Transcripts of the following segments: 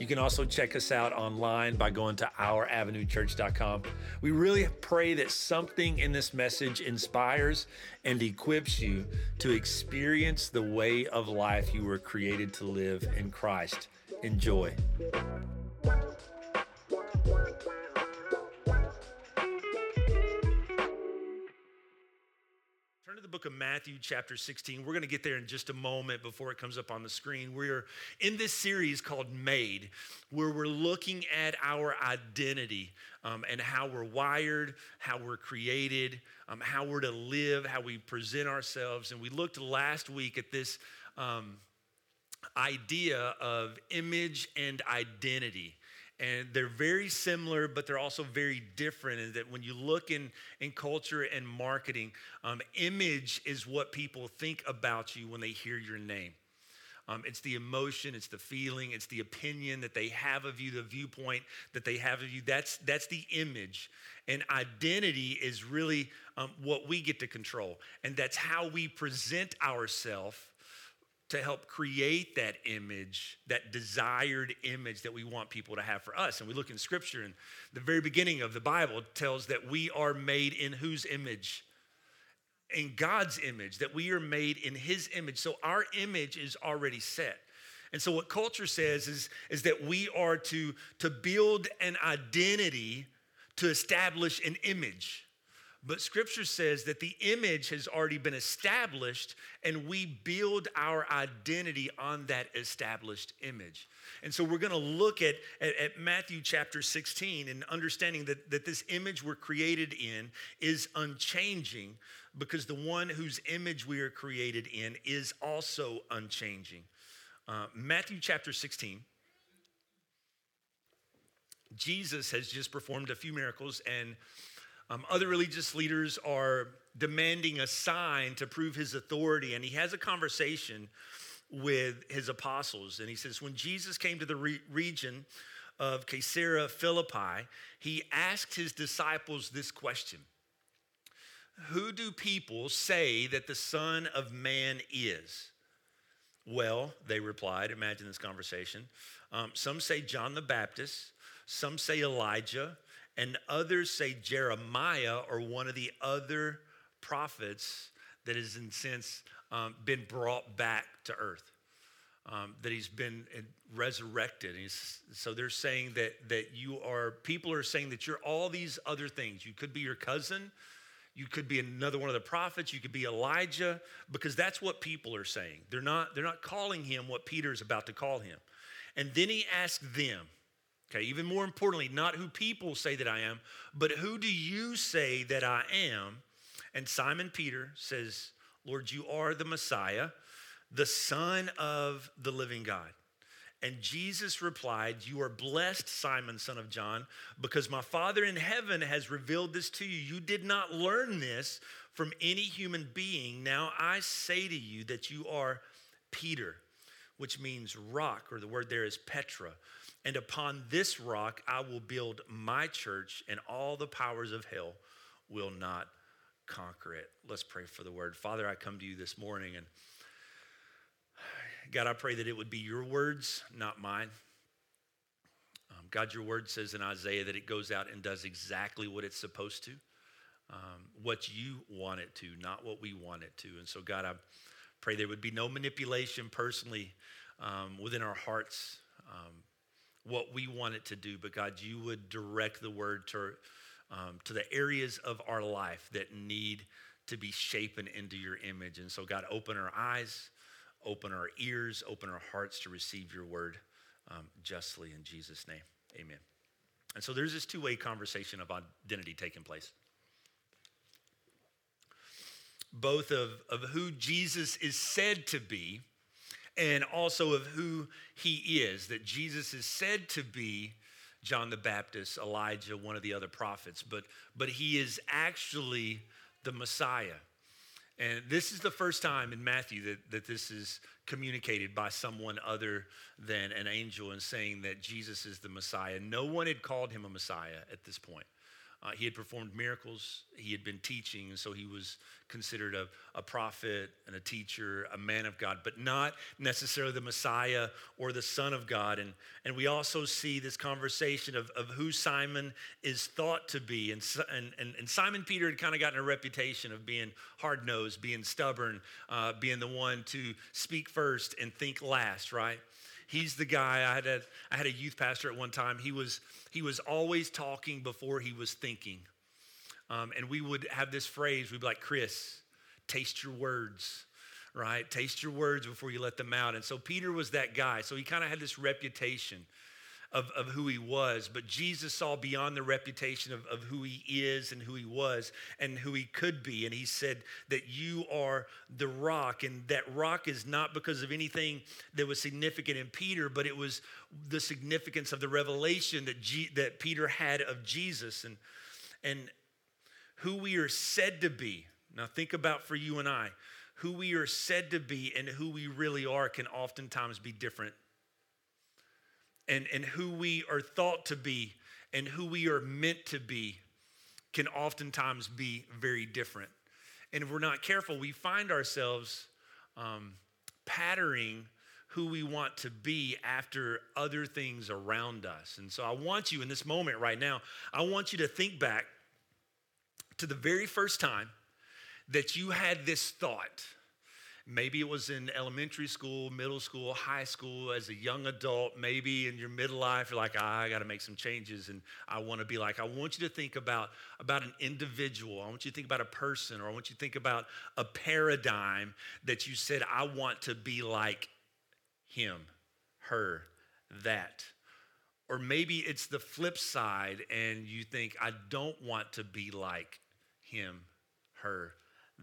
You can also check us out online by going to ouravenuechurch.com. We really pray that something in this message inspires and equips you to experience the way of life you were created to live in Christ. Enjoy. The book of Matthew, chapter 16. We're going to get there in just a moment before it comes up on the screen. We're in this series called Made, where we're looking at our identity um, and how we're wired, how we're created, um, how we're to live, how we present ourselves. And we looked last week at this um, idea of image and identity and they're very similar, but they're also very different. And that when you look in, in culture and marketing, um, image is what people think about you when they hear your name. Um, it's the emotion, it's the feeling, it's the opinion that they have of you, the viewpoint that they have of you. That's, that's the image. And identity is really um, what we get to control. And that's how we present ourselves to help create that image, that desired image that we want people to have for us. And we look in scripture, and the very beginning of the Bible tells that we are made in whose image? In God's image, that we are made in his image. So our image is already set. And so what culture says is, is that we are to, to build an identity to establish an image. But scripture says that the image has already been established and we build our identity on that established image. And so we're going to look at, at, at, Matthew chapter 16 and understanding that, that this image we're created in is unchanging because the one whose image we are created in is also unchanging. Uh, Matthew chapter 16. Jesus has just performed a few miracles and um, other religious leaders are demanding a sign to prove his authority, and he has a conversation with his apostles. And he says, When Jesus came to the re- region of Caesarea Philippi, he asked his disciples this question Who do people say that the Son of Man is? Well, they replied, imagine this conversation. Um, some say John the Baptist, some say Elijah and others say Jeremiah or one of the other prophets that has, in sense, um, been brought back to earth. Um, that he's been resurrected. He's, so they're saying that that you are. People are saying that you're all these other things. You could be your cousin. You could be another one of the prophets. You could be Elijah, because that's what people are saying. They're not. They're not calling him what Peter's about to call him. And then he asked them. Okay, even more importantly, not who people say that I am, but who do you say that I am? And Simon Peter says, Lord, you are the Messiah, the Son of the living God. And Jesus replied, You are blessed, Simon, son of John, because my Father in heaven has revealed this to you. You did not learn this from any human being. Now I say to you that you are Peter, which means rock, or the word there is Petra and upon this rock I will build my church, and all the powers of hell will not conquer it. Let's pray for the word. Father, I come to you this morning, and God, I pray that it would be your words, not mine. Um, God, your word says in Isaiah that it goes out and does exactly what it's supposed to, um, what you want it to, not what we want it to. And so, God, I pray there would be no manipulation personally um, within our hearts. Um, what we want it to do, but God, you would direct the word to, um, to the areas of our life that need to be shapen into your image. And so, God, open our eyes, open our ears, open our hearts to receive your word um, justly in Jesus' name. Amen. And so there's this two way conversation of identity taking place. Both of, of who Jesus is said to be and also of who he is, that Jesus is said to be John the Baptist, Elijah, one of the other prophets, but, but he is actually the Messiah. And this is the first time in Matthew that, that this is communicated by someone other than an angel and saying that Jesus is the Messiah. No one had called him a Messiah at this point. Uh, he had performed miracles, he had been teaching, and so he was considered a, a prophet and a teacher, a man of God, but not necessarily the Messiah or the Son of God. And, and we also see this conversation of, of who Simon is thought to be. And, and, and, Simon Peter had kind of gotten a reputation of being hard nosed, being stubborn, uh, being the one to speak first and think last, right? He's the guy. I had a, I had a youth pastor at one time. He was, he was always talking before he was thinking. Um, and we would have this phrase we'd be like, Chris, taste your words, right? Taste your words before you let them out. And so Peter was that guy. So he kind of had this reputation of, of who he was, but Jesus saw beyond the reputation of, of who he is and who he was and who he could be. And he said that you are the rock, and that rock is not because of anything that was significant in Peter, but it was the significance of the revelation that, G, that Peter had of Jesus and, and who we are said to be. Now, think about for you and I, who we are said to be and who we really are can oftentimes be different and, and who we are thought to be and who we are meant to be can oftentimes be very different. And if we're not careful, we find ourselves um, patterning who we want to be after other things around us. And so I want you in this moment right now, I want you to think back to the very first time that you had this thought Maybe it was in elementary school, middle school, high school, as a young adult, maybe in your midlife, you're like, ah, I got to make some changes and I want to be like. I want you to think about, about an individual. I want you to think about a person, or I want you to think about a paradigm that you said, I want to be like him, her, that. Or maybe it's the flip side and you think, I don't want to be like him, her,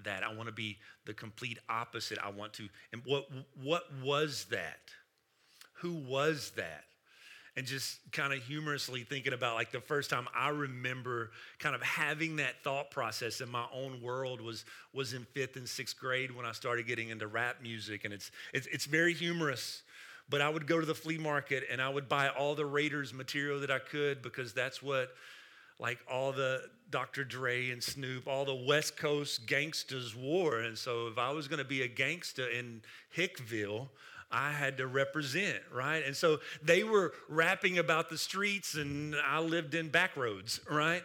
that. I want to be the complete opposite. I want to. And what, what was that? Who was that? And just kind of humorously thinking about like the first time I remember kind of having that thought process in my own world was, was in fifth and sixth grade when I started getting into rap music. And it's, it's, it's very humorous but I would go to the flea market and I would buy all the Raiders material that I could because that's what like all the Dr. Dre and Snoop, all the West Coast gangsters wore. And so if I was going to be a gangster in Hickville, I had to represent, right? And so they were rapping about the streets, and I lived in back roads, right?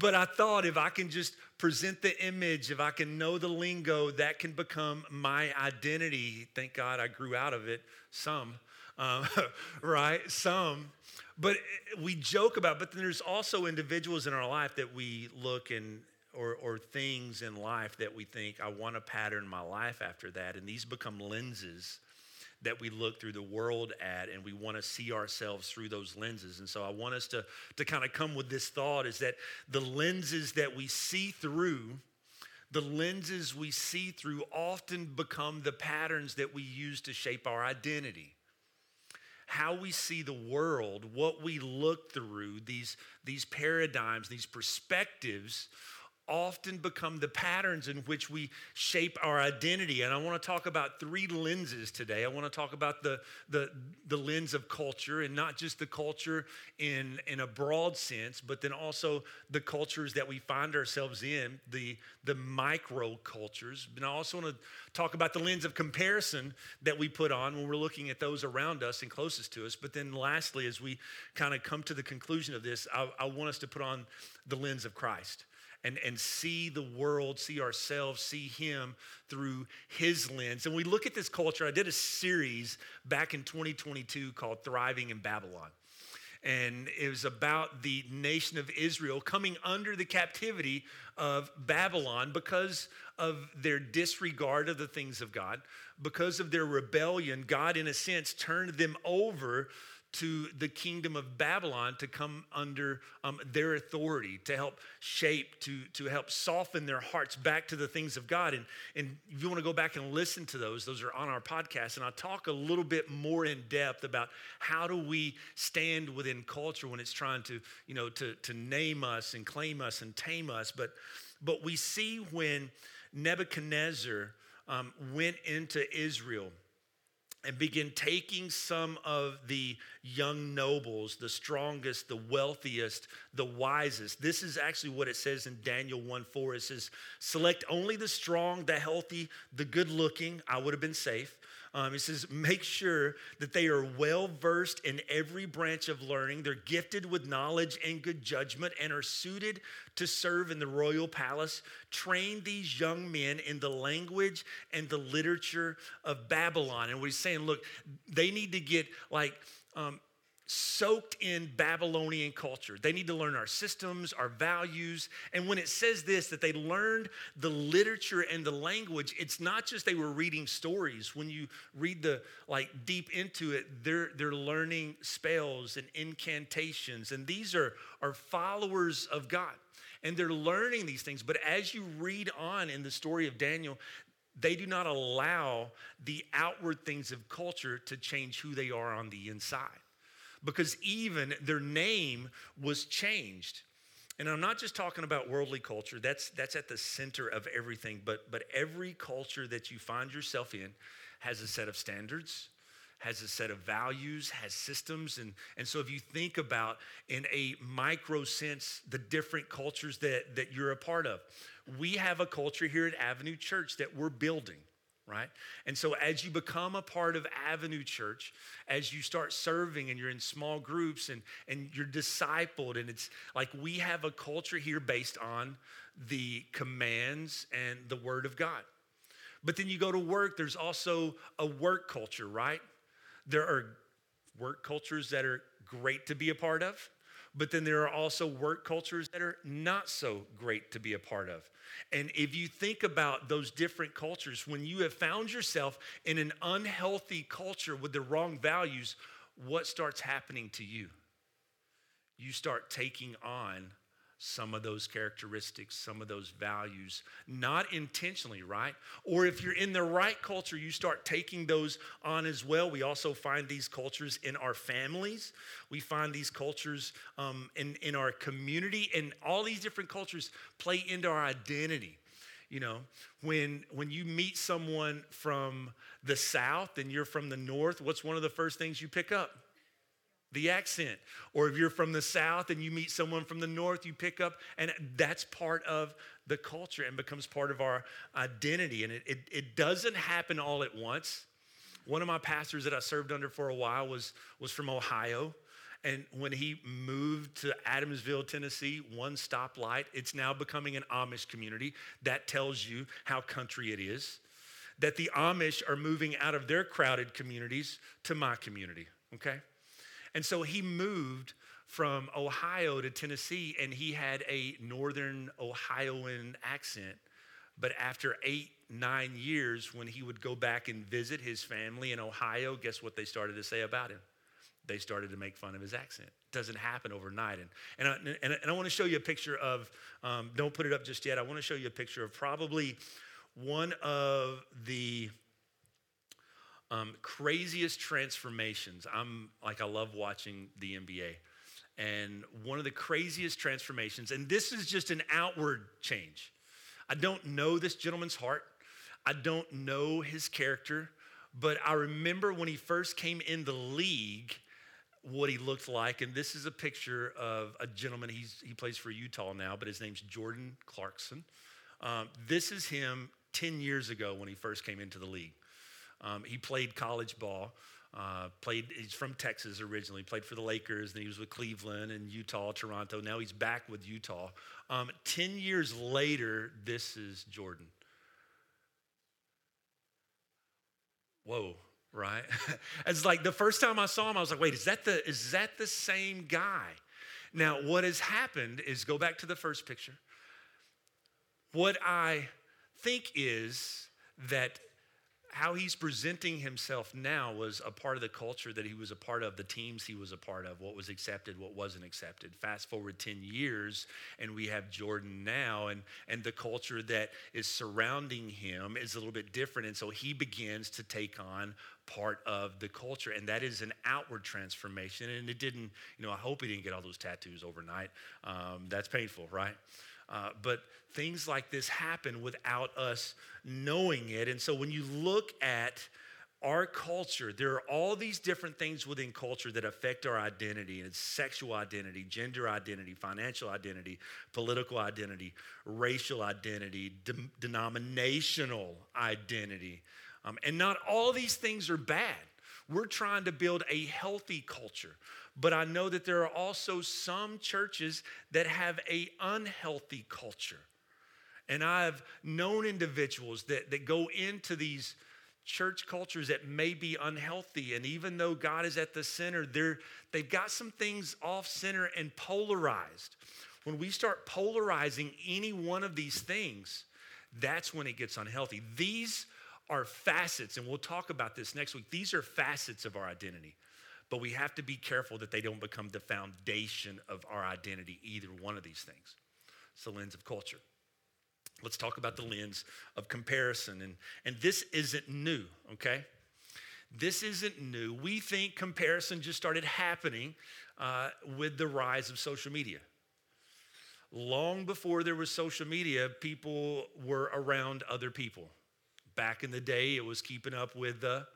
But I thought if I can just present the image, if I can know the lingo, that can become my identity. Thank God I grew out of it some, um, right? Some. But we joke about, but then there's also individuals in our life that we look and or, or things in life that we think, I want to pattern my life after that. And these become lenses that we look through the world at and we want to see ourselves through those lenses. And so I want us to, to kind of come with this thought is that the lenses that we see through, the lenses we see through often become the patterns that we use to shape our identity how we see the world, what we look through, these, these paradigms, these perspectives often become the patterns in which we shape our identity. And I want to talk about three lenses today. I want to talk about the, the, the lens of culture, and not just the culture in, in a broad sense, but then also the cultures that we find ourselves in, the, the micro cultures. And I also want to talk about the lens of comparison that we put on when we're looking at those around us and closest to us. But then lastly, as we kind of come to the conclusion of this, I, I want us to put on the lens of Christ and, and see the world, see ourselves, see Him through His lens. And we look at this culture. I did a series back in 2022 called Thriving in Babylon. And it was about the nation of Israel coming under the captivity of Babylon because of their disregard of the things of God, because of their rebellion. God, in a sense, turned them over to the kingdom of Babylon to come under um, their authority, to help shape, to, to help soften their hearts back to the things of God. And, and if you want to go back and listen to those, those are on our podcast. And I'll talk a little bit more in depth about how do we stand within culture when it's trying to, you know, to, to name us and claim us and tame us. But But we see when Nebuchadnezzar um, went into Israel and begin taking some of the young nobles, the strongest, the wealthiest, the wisest. This is actually what it says in Daniel 1 4. It says, Select only the strong, the healthy, the good looking. I would have been safe. Um, it says, make sure that they are well versed in every branch of learning. They're gifted with knowledge and good judgment and are suited to serve in the royal palace. Train these young men in the language and the literature of Babylon. And we're saying, look, they need to get like, um, soaked in Babylonian culture. They need to learn our systems, our values. And when it says this, that they learned the literature and the language, it's not just they were reading stories. When you read the like deep into it, they're they're learning spells and incantations. And these are, are followers of God. And they're learning these things. But as you read on in the story of Daniel, they do not allow the outward things of culture to change who they are on the inside because even their name was changed. And I'm not just talking about worldly culture, that's, that's at the center of everything, but, but every culture that you find yourself in has a set of standards, has a set of values, has systems. And, and so if you think about in a micro sense the different cultures that, that you're a part of, we have a culture here at Avenue Church that we're building right? And so as you become a part of Avenue Church, as you start serving and you're in small groups and, and you're discipled, and it's like we have a culture here based on the commands and the Word of God. But then you go to work, there's also a work culture, right? There are work cultures that are great to be a part of, but then there are also work cultures that are not so great to be a part of. And if you think about those different cultures, when you have found yourself in an unhealthy culture with the wrong values, what starts happening to you? You start taking on some of those characteristics, some of those values, not intentionally, right? Or if you're in the right culture, you start taking those on as well. We also find these cultures in our families, we find these cultures um, in, in our community, and all these different cultures play into our identity. You know, when when you meet someone from the south and you're from the north, what's one of the first things you pick up? The accent. Or if you're from the South and you meet someone from the North, you pick up, and that's part of the culture and becomes part of our identity. And it, it, it doesn't happen all at once. One of my pastors that I served under for a while was, was from Ohio. And when he moved to Adamsville, Tennessee, one stoplight, it's now becoming an Amish community. That tells you how country it is. That the Amish are moving out of their crowded communities to my community, okay? And so he moved from Ohio to Tennessee and he had a northern Ohioan accent. But after eight, nine years, when he would go back and visit his family in Ohio, guess what they started to say about him? They started to make fun of his accent. It doesn't happen overnight. And, and, I, and, and I want to show you a picture of, um, don't put it up just yet. I want to show you a picture of probably one of the um, craziest transformations. I'm like, I love watching the NBA. And one of the craziest transformations, and this is just an outward change. I don't know this gentleman's heart, I don't know his character, but I remember when he first came in the league what he looked like. And this is a picture of a gentleman, He's, he plays for Utah now, but his name's Jordan Clarkson. Um, this is him 10 years ago when he first came into the league. Um, he played college ball. Uh, played. He's from Texas originally. Played for the Lakers. Then he was with Cleveland and Utah, Toronto. Now he's back with Utah. Um, Ten years later, this is Jordan. Whoa, right? it's like the first time I saw him, I was like, wait, is that the is that the same guy? Now, what has happened is go back to the first picture. What I think is that how he's presenting himself now was a part of the culture that he was a part of, the teams he was a part of, what was accepted, what wasn't accepted. Fast forward 10 years, and we have Jordan now, and, and the culture that is surrounding him is a little bit different. And so he begins to take on part of the culture, and that is an outward transformation. And it didn't, you know, I hope he didn't get all those tattoos overnight. Um, that's painful, right? Uh, but things like this happen without us knowing it. And so when you look at our culture, there are all these different things within culture that affect our identity, and it's sexual identity, gender identity, financial identity, political identity, racial identity, de- denominational identity. Um, and not all these things are bad. We're trying to build a healthy culture. But I know that there are also some churches that have a unhealthy culture. And I've known individuals that, that go into these church cultures that may be unhealthy. And even though God is at the center, they're, they've got some things off center and polarized. When we start polarizing any one of these things, that's when it gets unhealthy. These are facets, and we'll talk about this next week. These are facets of our identity, but we have to be careful that they don't become the foundation of our identity, either one of these things. It's the lens of culture. Let's talk about the lens of comparison. And, and this isn't new, okay? This isn't new. We think comparison just started happening uh, with the rise of social media. Long before there was social media, people were around other people. Back in the day, it was keeping up with the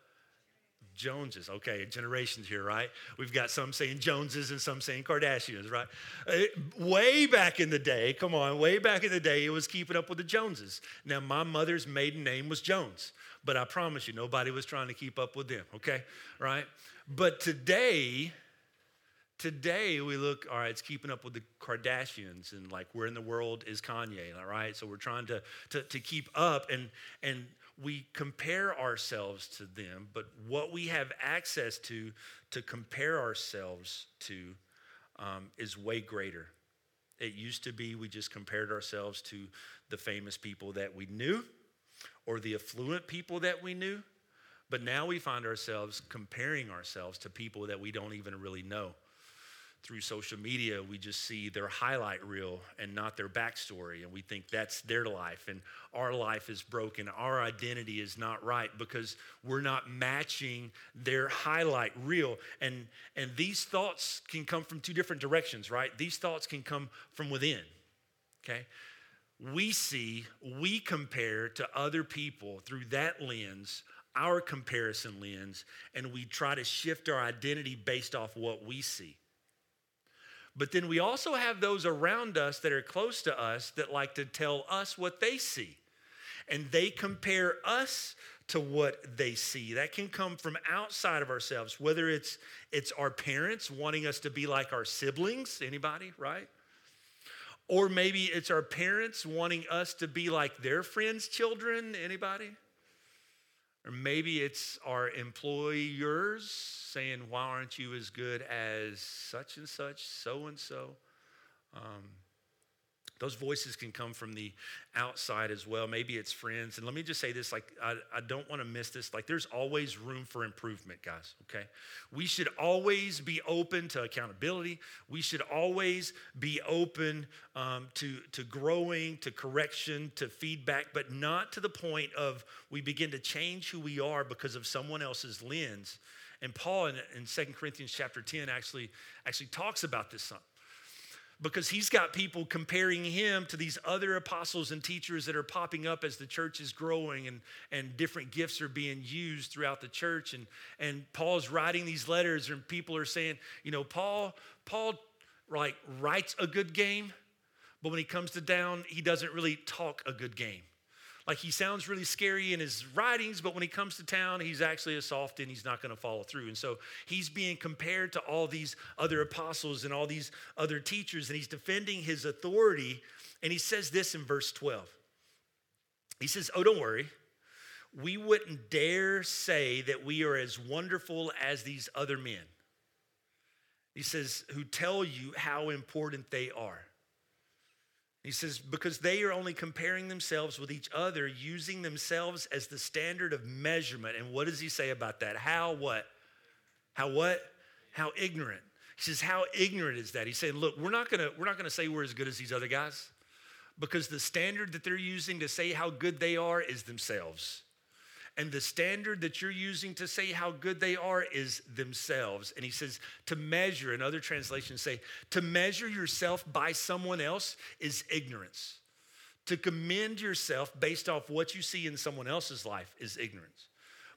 Joneses. Okay, generations here, right? We've got some saying Joneses and some saying Kardashians, right? Uh, way back in the day, come on, way back in the day, it was keeping up with the Joneses. Now, my mother's maiden name was Jones, but I promise you, nobody was trying to keep up with them, okay? Right? But today, today we look, all right, it's keeping up with the Kardashians and like where in the world is Kanye, all right? So we're trying to, to, to keep up and, and we compare ourselves to them, but what we have access to to compare ourselves to um, is way greater. It used to be we just compared ourselves to the famous people that we knew or the affluent people that we knew, but now we find ourselves comparing ourselves to people that we don't even really know through social media, we just see their highlight reel and not their backstory. And we think that's their life. And our life is broken. Our identity is not right because we're not matching their highlight reel. And, and these thoughts can come from two different directions, right? These thoughts can come from within, okay? We see, we compare to other people through that lens our comparison lens and we try to shift our identity based off what we see. But then we also have those around us that are close to us that like to tell us what they see. And they compare us to what they see. That can come from outside of ourselves, whether it's it's our parents wanting us to be like our siblings, anybody, right? Or maybe it's our parents wanting us to be like their friends' children, anybody? Or maybe it's our employers saying, Why aren't you as good as such and such, so and so? Um, Those voices can come from the outside as well. Maybe it's friends. And let me just say this like, I, I don't want to miss this. Like, there's always room for improvement, guys, okay? We should always be open to accountability. We should always be open um, to, to growing, to correction, to feedback, but not to the point of we begin to change who we are because of someone else's lens. And Paul in, in 2 Corinthians chapter 10 actually, actually talks about this because he's got people comparing him to these other apostles and teachers that are popping up as the church is growing and, and different gifts are being used throughout the church. And, and Paul's writing these letters, and people are saying, you know, Paul, Paul like writes a good game, but when he comes to down, he doesn't really talk a good game. Like he sounds really scary in his writings, but when he comes to town, he's actually a soft and he's not going to follow through. And so he's being compared to all these other apostles and all these other teachers, and he's defending his authority. And he says this in verse 12. He says, Oh, don't worry. We wouldn't dare say that we are as wonderful as these other men. He says, who tell you how important they are. He says, because they are only comparing themselves with each other, using themselves as the standard of measurement. And what does he say about that? How what? How what? How ignorant. He says, How ignorant is that? He's saying, Look, we're not gonna, we're not gonna say we're as good as these other guys because the standard that they're using to say how good they are is themselves. And the standard that you're using to say how good they are is themselves. And he says to measure, and other translations say, to measure yourself by someone else is ignorance. To commend yourself based off what you see in someone else's life is ignorance.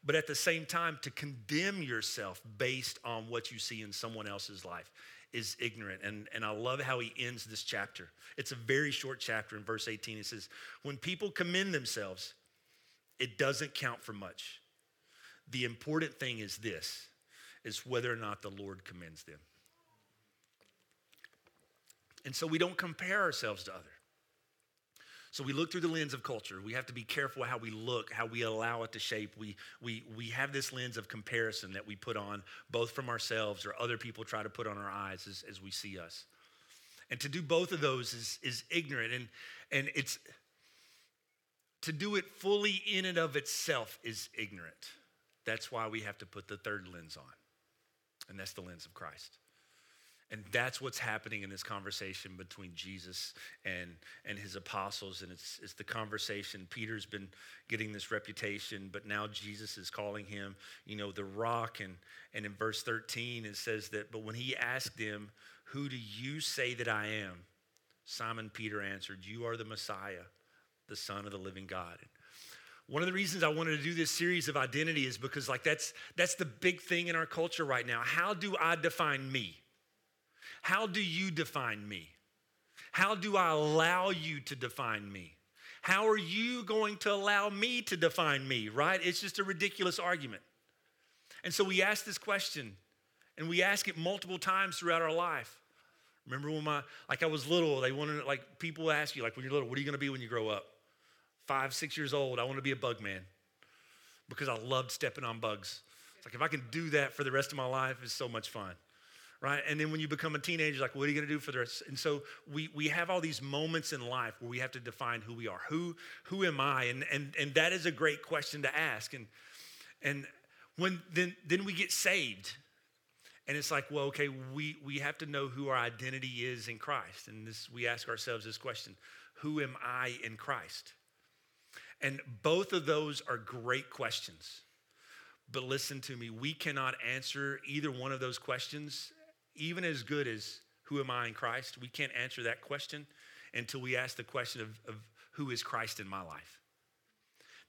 But at the same time, to condemn yourself based on what you see in someone else's life is ignorant. And, and I love how he ends this chapter. It's a very short chapter in verse 18. He says, When people commend themselves, it doesn't count for much. The important thing is this is whether or not the Lord commends them. And so we don't compare ourselves to others. So we look through the lens of culture. We have to be careful how we look, how we allow it to shape. We, we, we have this lens of comparison that we put on both from ourselves or other people try to put on our eyes as, as we see us. And to do both of those is, is ignorant. And, and it's to do it fully in and of itself is ignorant. That's why we have to put the third lens on, and that's the lens of Christ. And that's what's happening in this conversation between Jesus and, and his apostles. And it's, it's the conversation. Peter's been getting this reputation, but now Jesus is calling him, you know, the rock. And, and in verse 13, it says that, but when he asked him, Who do you say that I am? Simon Peter answered, You are the Messiah, the Son of the living God. One of the reasons I wanted to do this series of identity is because, like, that's, that's the big thing in our culture right now. How do I define me? How do you define me? How do I allow you to define me? How are you going to allow me to define me, right? It's just a ridiculous argument. And so we ask this question, and we ask it multiple times throughout our life. Remember when my, like I was little, they wanted, like people ask you, like when you're little, what are you gonna be when you grow up? Five, six years old, I wanna be a bug man because I loved stepping on bugs. It's like if I can do that for the rest of my life, it's so much fun right? And then when you become a teenager, like, what are you going to do for the rest? And so we, we have all these moments in life where we have to define who we are. Who, who am I? And, and, and that is a great question to ask. And, and when then, then we get saved. And it's like, well, okay, we, we have to know who our identity is in Christ. And this, we ask ourselves this question Who am I in Christ? And both of those are great questions. But listen to me, we cannot answer either one of those questions even as good as who am I in Christ, we can't answer that question until we ask the question of, of who is Christ in my life.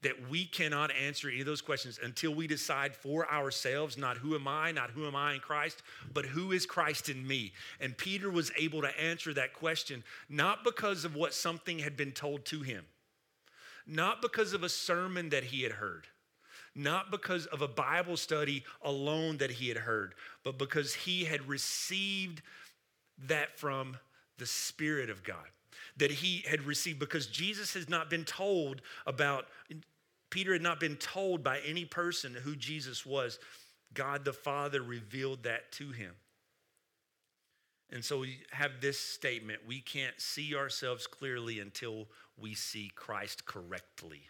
That we cannot answer any of those questions until we decide for ourselves not who am I, not who am I in Christ, but who is Christ in me. And Peter was able to answer that question not because of what something had been told to him, not because of a sermon that he had heard, not because of a Bible study alone that he had heard, but because he had received that from the Spirit of God. That he had received, because Jesus has not been told about, Peter had not been told by any person who Jesus was. God the Father revealed that to him. And so we have this statement we can't see ourselves clearly until we see Christ correctly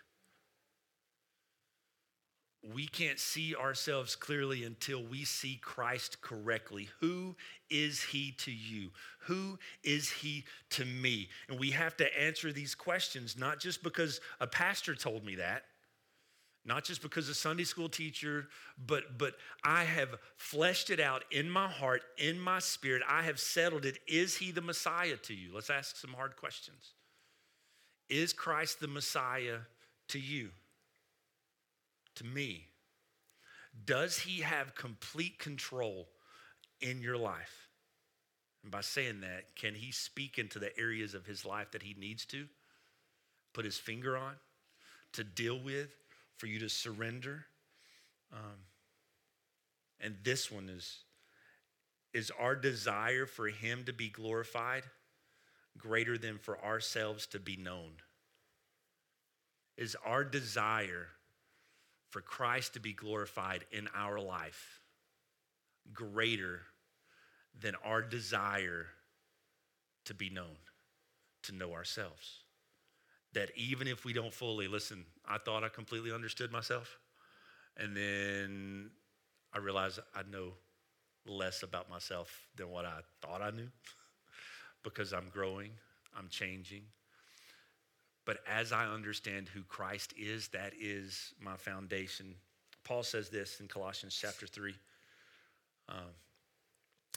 we can't see ourselves clearly until we see Christ correctly. Who is he to you? Who is he to me? And we have to answer these questions not just because a pastor told me that, not just because a Sunday school teacher, but but I have fleshed it out in my heart, in my spirit. I have settled it. Is he the Messiah to you? Let's ask some hard questions. Is Christ the Messiah to you? to me, does he have complete control in your life? And by saying that, can he speak into the areas of his life that he needs to put his finger on, to deal with, for you to surrender? Um, and this one is is our desire for him to be glorified greater than for ourselves to be known? Is our desire for Christ to be glorified in our life greater than our desire to be known, to know ourselves. That even if we don't fully listen, I thought I completely understood myself. And then I realized I know less about myself than what I thought I knew because I'm growing, I'm changing. But as I understand who Christ is, that is my foundation. Paul says this in Colossians chapter 3. Um,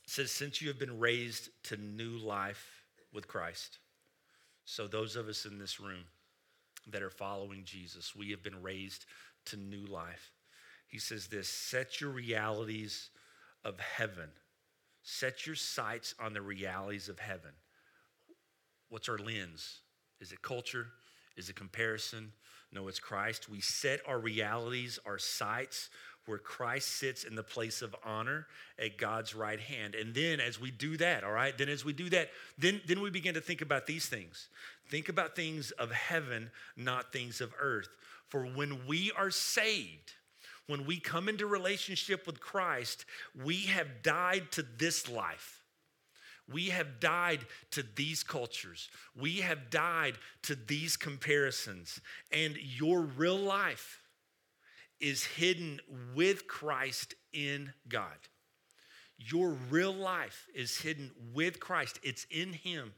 says, Since you have been raised to new life with Christ, so those of us in this room that are following Jesus, we have been raised to new life. He says this set your realities of heaven, set your sights on the realities of heaven. What's our lens? Is it culture? Is it comparison? No, it's Christ. We set our realities, our sights, where Christ sits in the place of honor at God's right hand. And then as we do that, all right, then as we do that, then, then we begin to think about these things. Think about things of heaven, not things of earth. For when we are saved, when we come into relationship with Christ, we have died to this life. We have died to these cultures. We have died to these comparisons. And your real life is hidden with Christ in God. Your real life is hidden with Christ. It's in Him,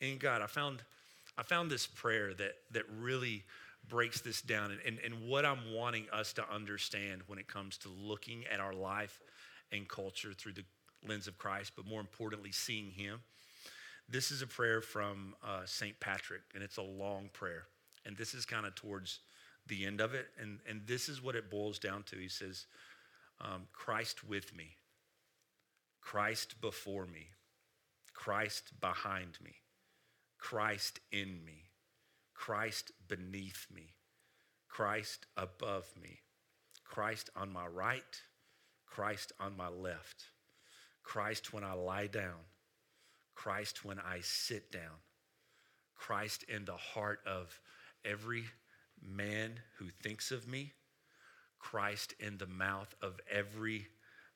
in God. I found, I found this prayer that, that really breaks this down and, and, and what I'm wanting us to understand when it comes to looking at our life and culture through the lens of Christ, but more importantly, seeing Him. This is a prayer from uh, St. Patrick, and it's a long prayer. And this is kind of towards the end of it. And, and this is what it boils down to. He says, um, Christ with me, Christ before me, Christ behind me, Christ in me, Christ beneath me, Christ above me, Christ on my right, Christ on my left, Christ when I lie down, Christ when I sit down, Christ in the heart of every man who thinks of me, Christ in the mouth of every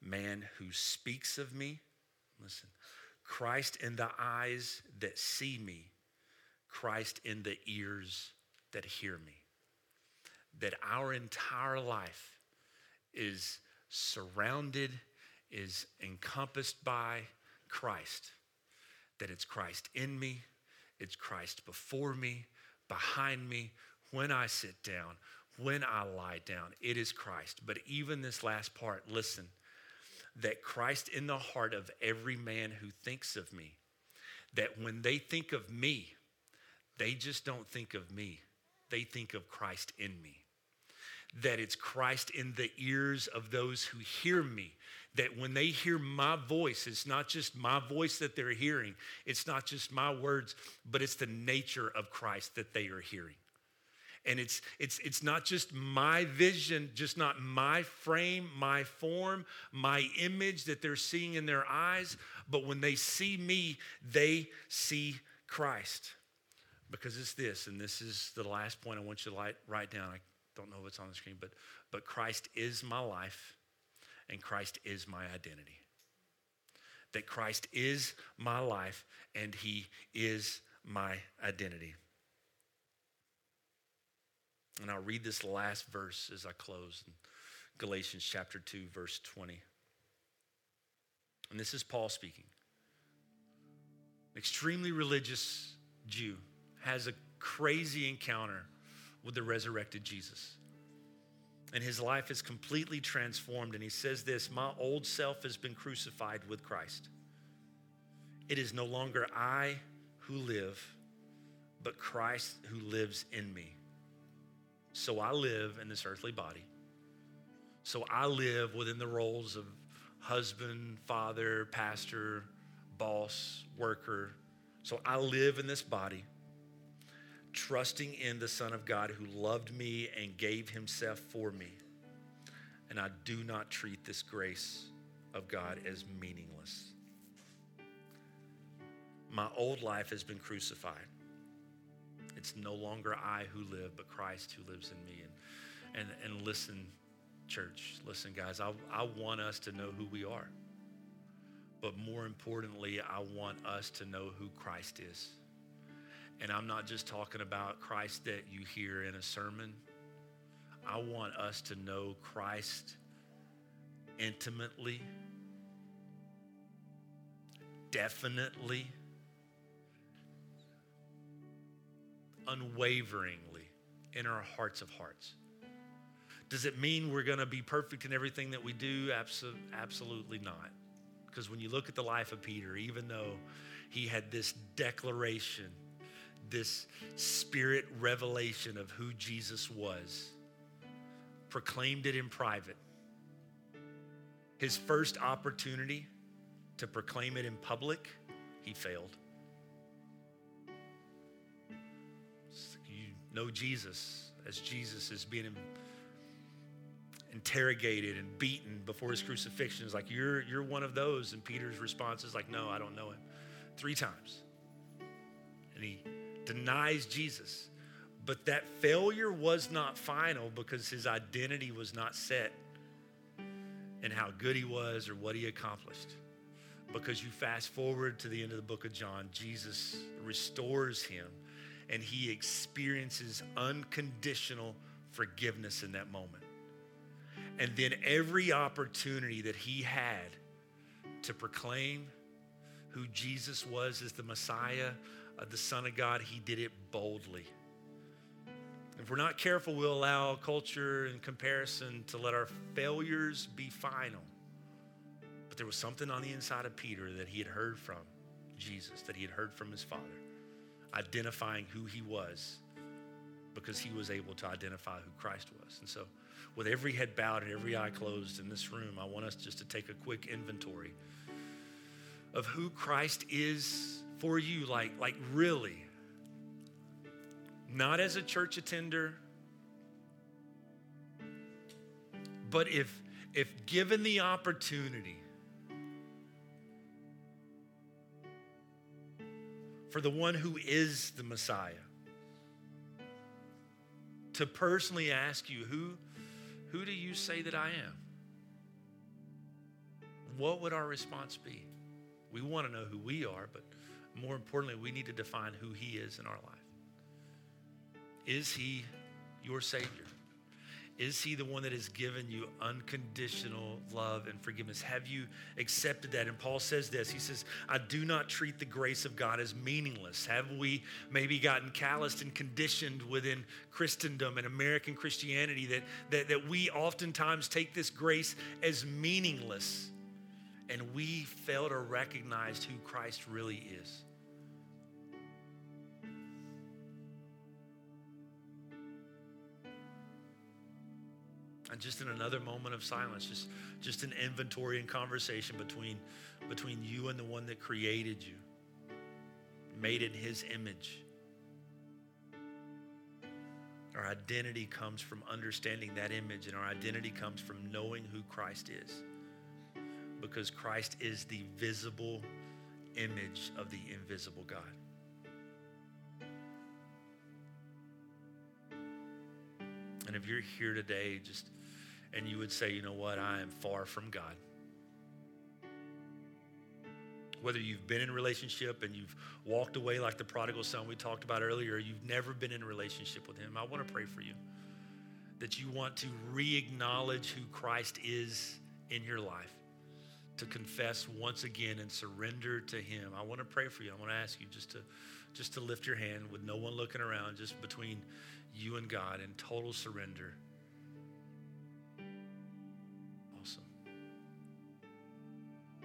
man who speaks of me. Listen, Christ in the eyes that see me, Christ in the ears that hear me. That our entire life is surrounded, is encompassed by Christ. That it's Christ in me, it's Christ before me, behind me, when I sit down, when I lie down, it is Christ. But even this last part, listen, that Christ in the heart of every man who thinks of me, that when they think of me, they just don't think of me, they think of Christ in me. That it's Christ in the ears of those who hear me. That when they hear my voice, it's not just my voice that they're hearing, it's not just my words, but it's the nature of Christ that they are hearing and it's it's it's not just my vision just not my frame my form my image that they're seeing in their eyes but when they see me they see christ because it's this and this is the last point i want you to write, write down i don't know if it's on the screen but but christ is my life and christ is my identity that christ is my life and he is my identity and I'll read this last verse as I close in Galatians chapter 2, verse 20. And this is Paul speaking. extremely religious Jew has a crazy encounter with the resurrected Jesus. And his life is completely transformed. And he says this My old self has been crucified with Christ. It is no longer I who live, but Christ who lives in me. So I live in this earthly body. So I live within the roles of husband, father, pastor, boss, worker. So I live in this body, trusting in the Son of God who loved me and gave himself for me. And I do not treat this grace of God as meaningless. My old life has been crucified. It's no longer I who live, but Christ who lives in me. And, and, and listen, church, listen, guys, I, I want us to know who we are. But more importantly, I want us to know who Christ is. And I'm not just talking about Christ that you hear in a sermon. I want us to know Christ intimately, definitely unwaveringly in our hearts of hearts. Does it mean we're going to be perfect in everything that we do? Absol- absolutely not. Because when you look at the life of Peter, even though he had this declaration, this spirit revelation of who Jesus was, proclaimed it in private. His first opportunity to proclaim it in public, he failed. You know Jesus as Jesus is being interrogated and beaten before his crucifixion. It's like, you're, you're one of those. And Peter's response is like, no, I don't know him. Three times. And he denies Jesus. But that failure was not final because his identity was not set in how good he was or what he accomplished. Because you fast forward to the end of the book of John, Jesus restores him and he experiences unconditional forgiveness in that moment. And then every opportunity that he had to proclaim who Jesus was as the Messiah, uh, the Son of God, he did it boldly. If we're not careful, we'll allow culture and comparison to let our failures be final. But there was something on the inside of Peter that he had heard from Jesus, that he had heard from his Father, identifying who he was because he was able to identify who Christ was. And so, with every head bowed and every eye closed in this room, I want us just to take a quick inventory of who Christ is for you, like, like really. Not as a church attender, but if if given the opportunity for the one who is the Messiah to personally ask you, who, who do you say that I am? What would our response be? We want to know who we are, but more importantly, we need to define who He is in our life. Is He your Savior? Is He the one that has given you unconditional love and forgiveness? Have you accepted that? And Paul says this He says, I do not treat the grace of God as meaningless. Have we maybe gotten calloused and conditioned within Christendom and American Christianity that, that, that we oftentimes take this grace as meaningless? And we fail to recognize who Christ really is. And just in another moment of silence, just, just an inventory and conversation between, between you and the one that created you, made in his image. Our identity comes from understanding that image, and our identity comes from knowing who Christ is because Christ is the visible image of the invisible God. And if you're here today, just and you would say, you know what, I am far from God. Whether you've been in a relationship and you've walked away like the prodigal son we talked about earlier, you've never been in a relationship with him, I want to pray for you that you want to re acknowledge who Christ is in your life to confess once again and surrender to him. I want to pray for you. I want to ask you just to just to lift your hand with no one looking around just between you and god in total surrender. Awesome.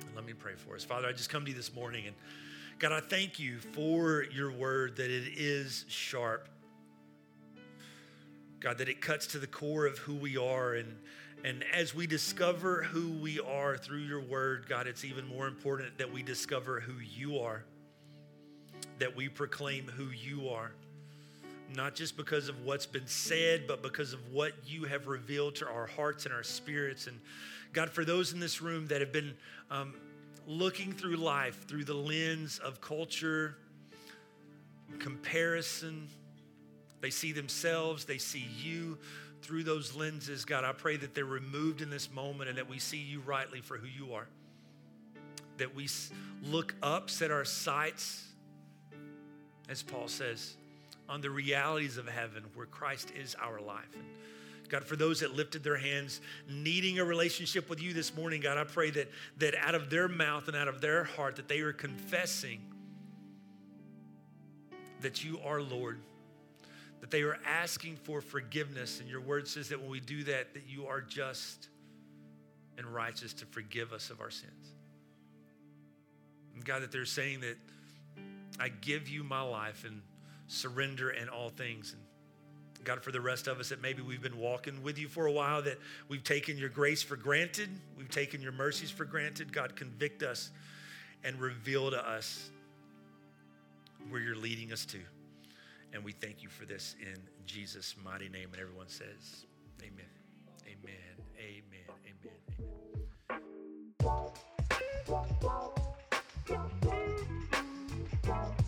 And let me pray for us. Father i just come to you this morning and god i thank you for your word that it is sharp. God that it cuts to the core of who we are and and as we discover who we are through your word, God, it's even more important that we discover who you are, that we proclaim who you are, not just because of what's been said, but because of what you have revealed to our hearts and our spirits. And God, for those in this room that have been um, looking through life through the lens of culture, comparison, they see themselves, they see you through those lenses, God, I pray that they're removed in this moment and that we see you rightly for who you are. That we look up, set our sights, as Paul says, on the realities of heaven where Christ is our life. And God, for those that lifted their hands needing a relationship with you this morning, God, I pray that, that out of their mouth and out of their heart that they are confessing that you are Lord that they are asking for forgiveness. And your word says that when we do that, that you are just and righteous to forgive us of our sins. And God, that they're saying that I give you my life and surrender in all things. And God, for the rest of us that maybe we've been walking with you for a while, that we've taken your grace for granted, we've taken your mercies for granted. God, convict us and reveal to us where you're leading us to. And we thank you for this in Jesus' mighty name. And everyone says, Amen. Amen. Amen. Amen. Amen.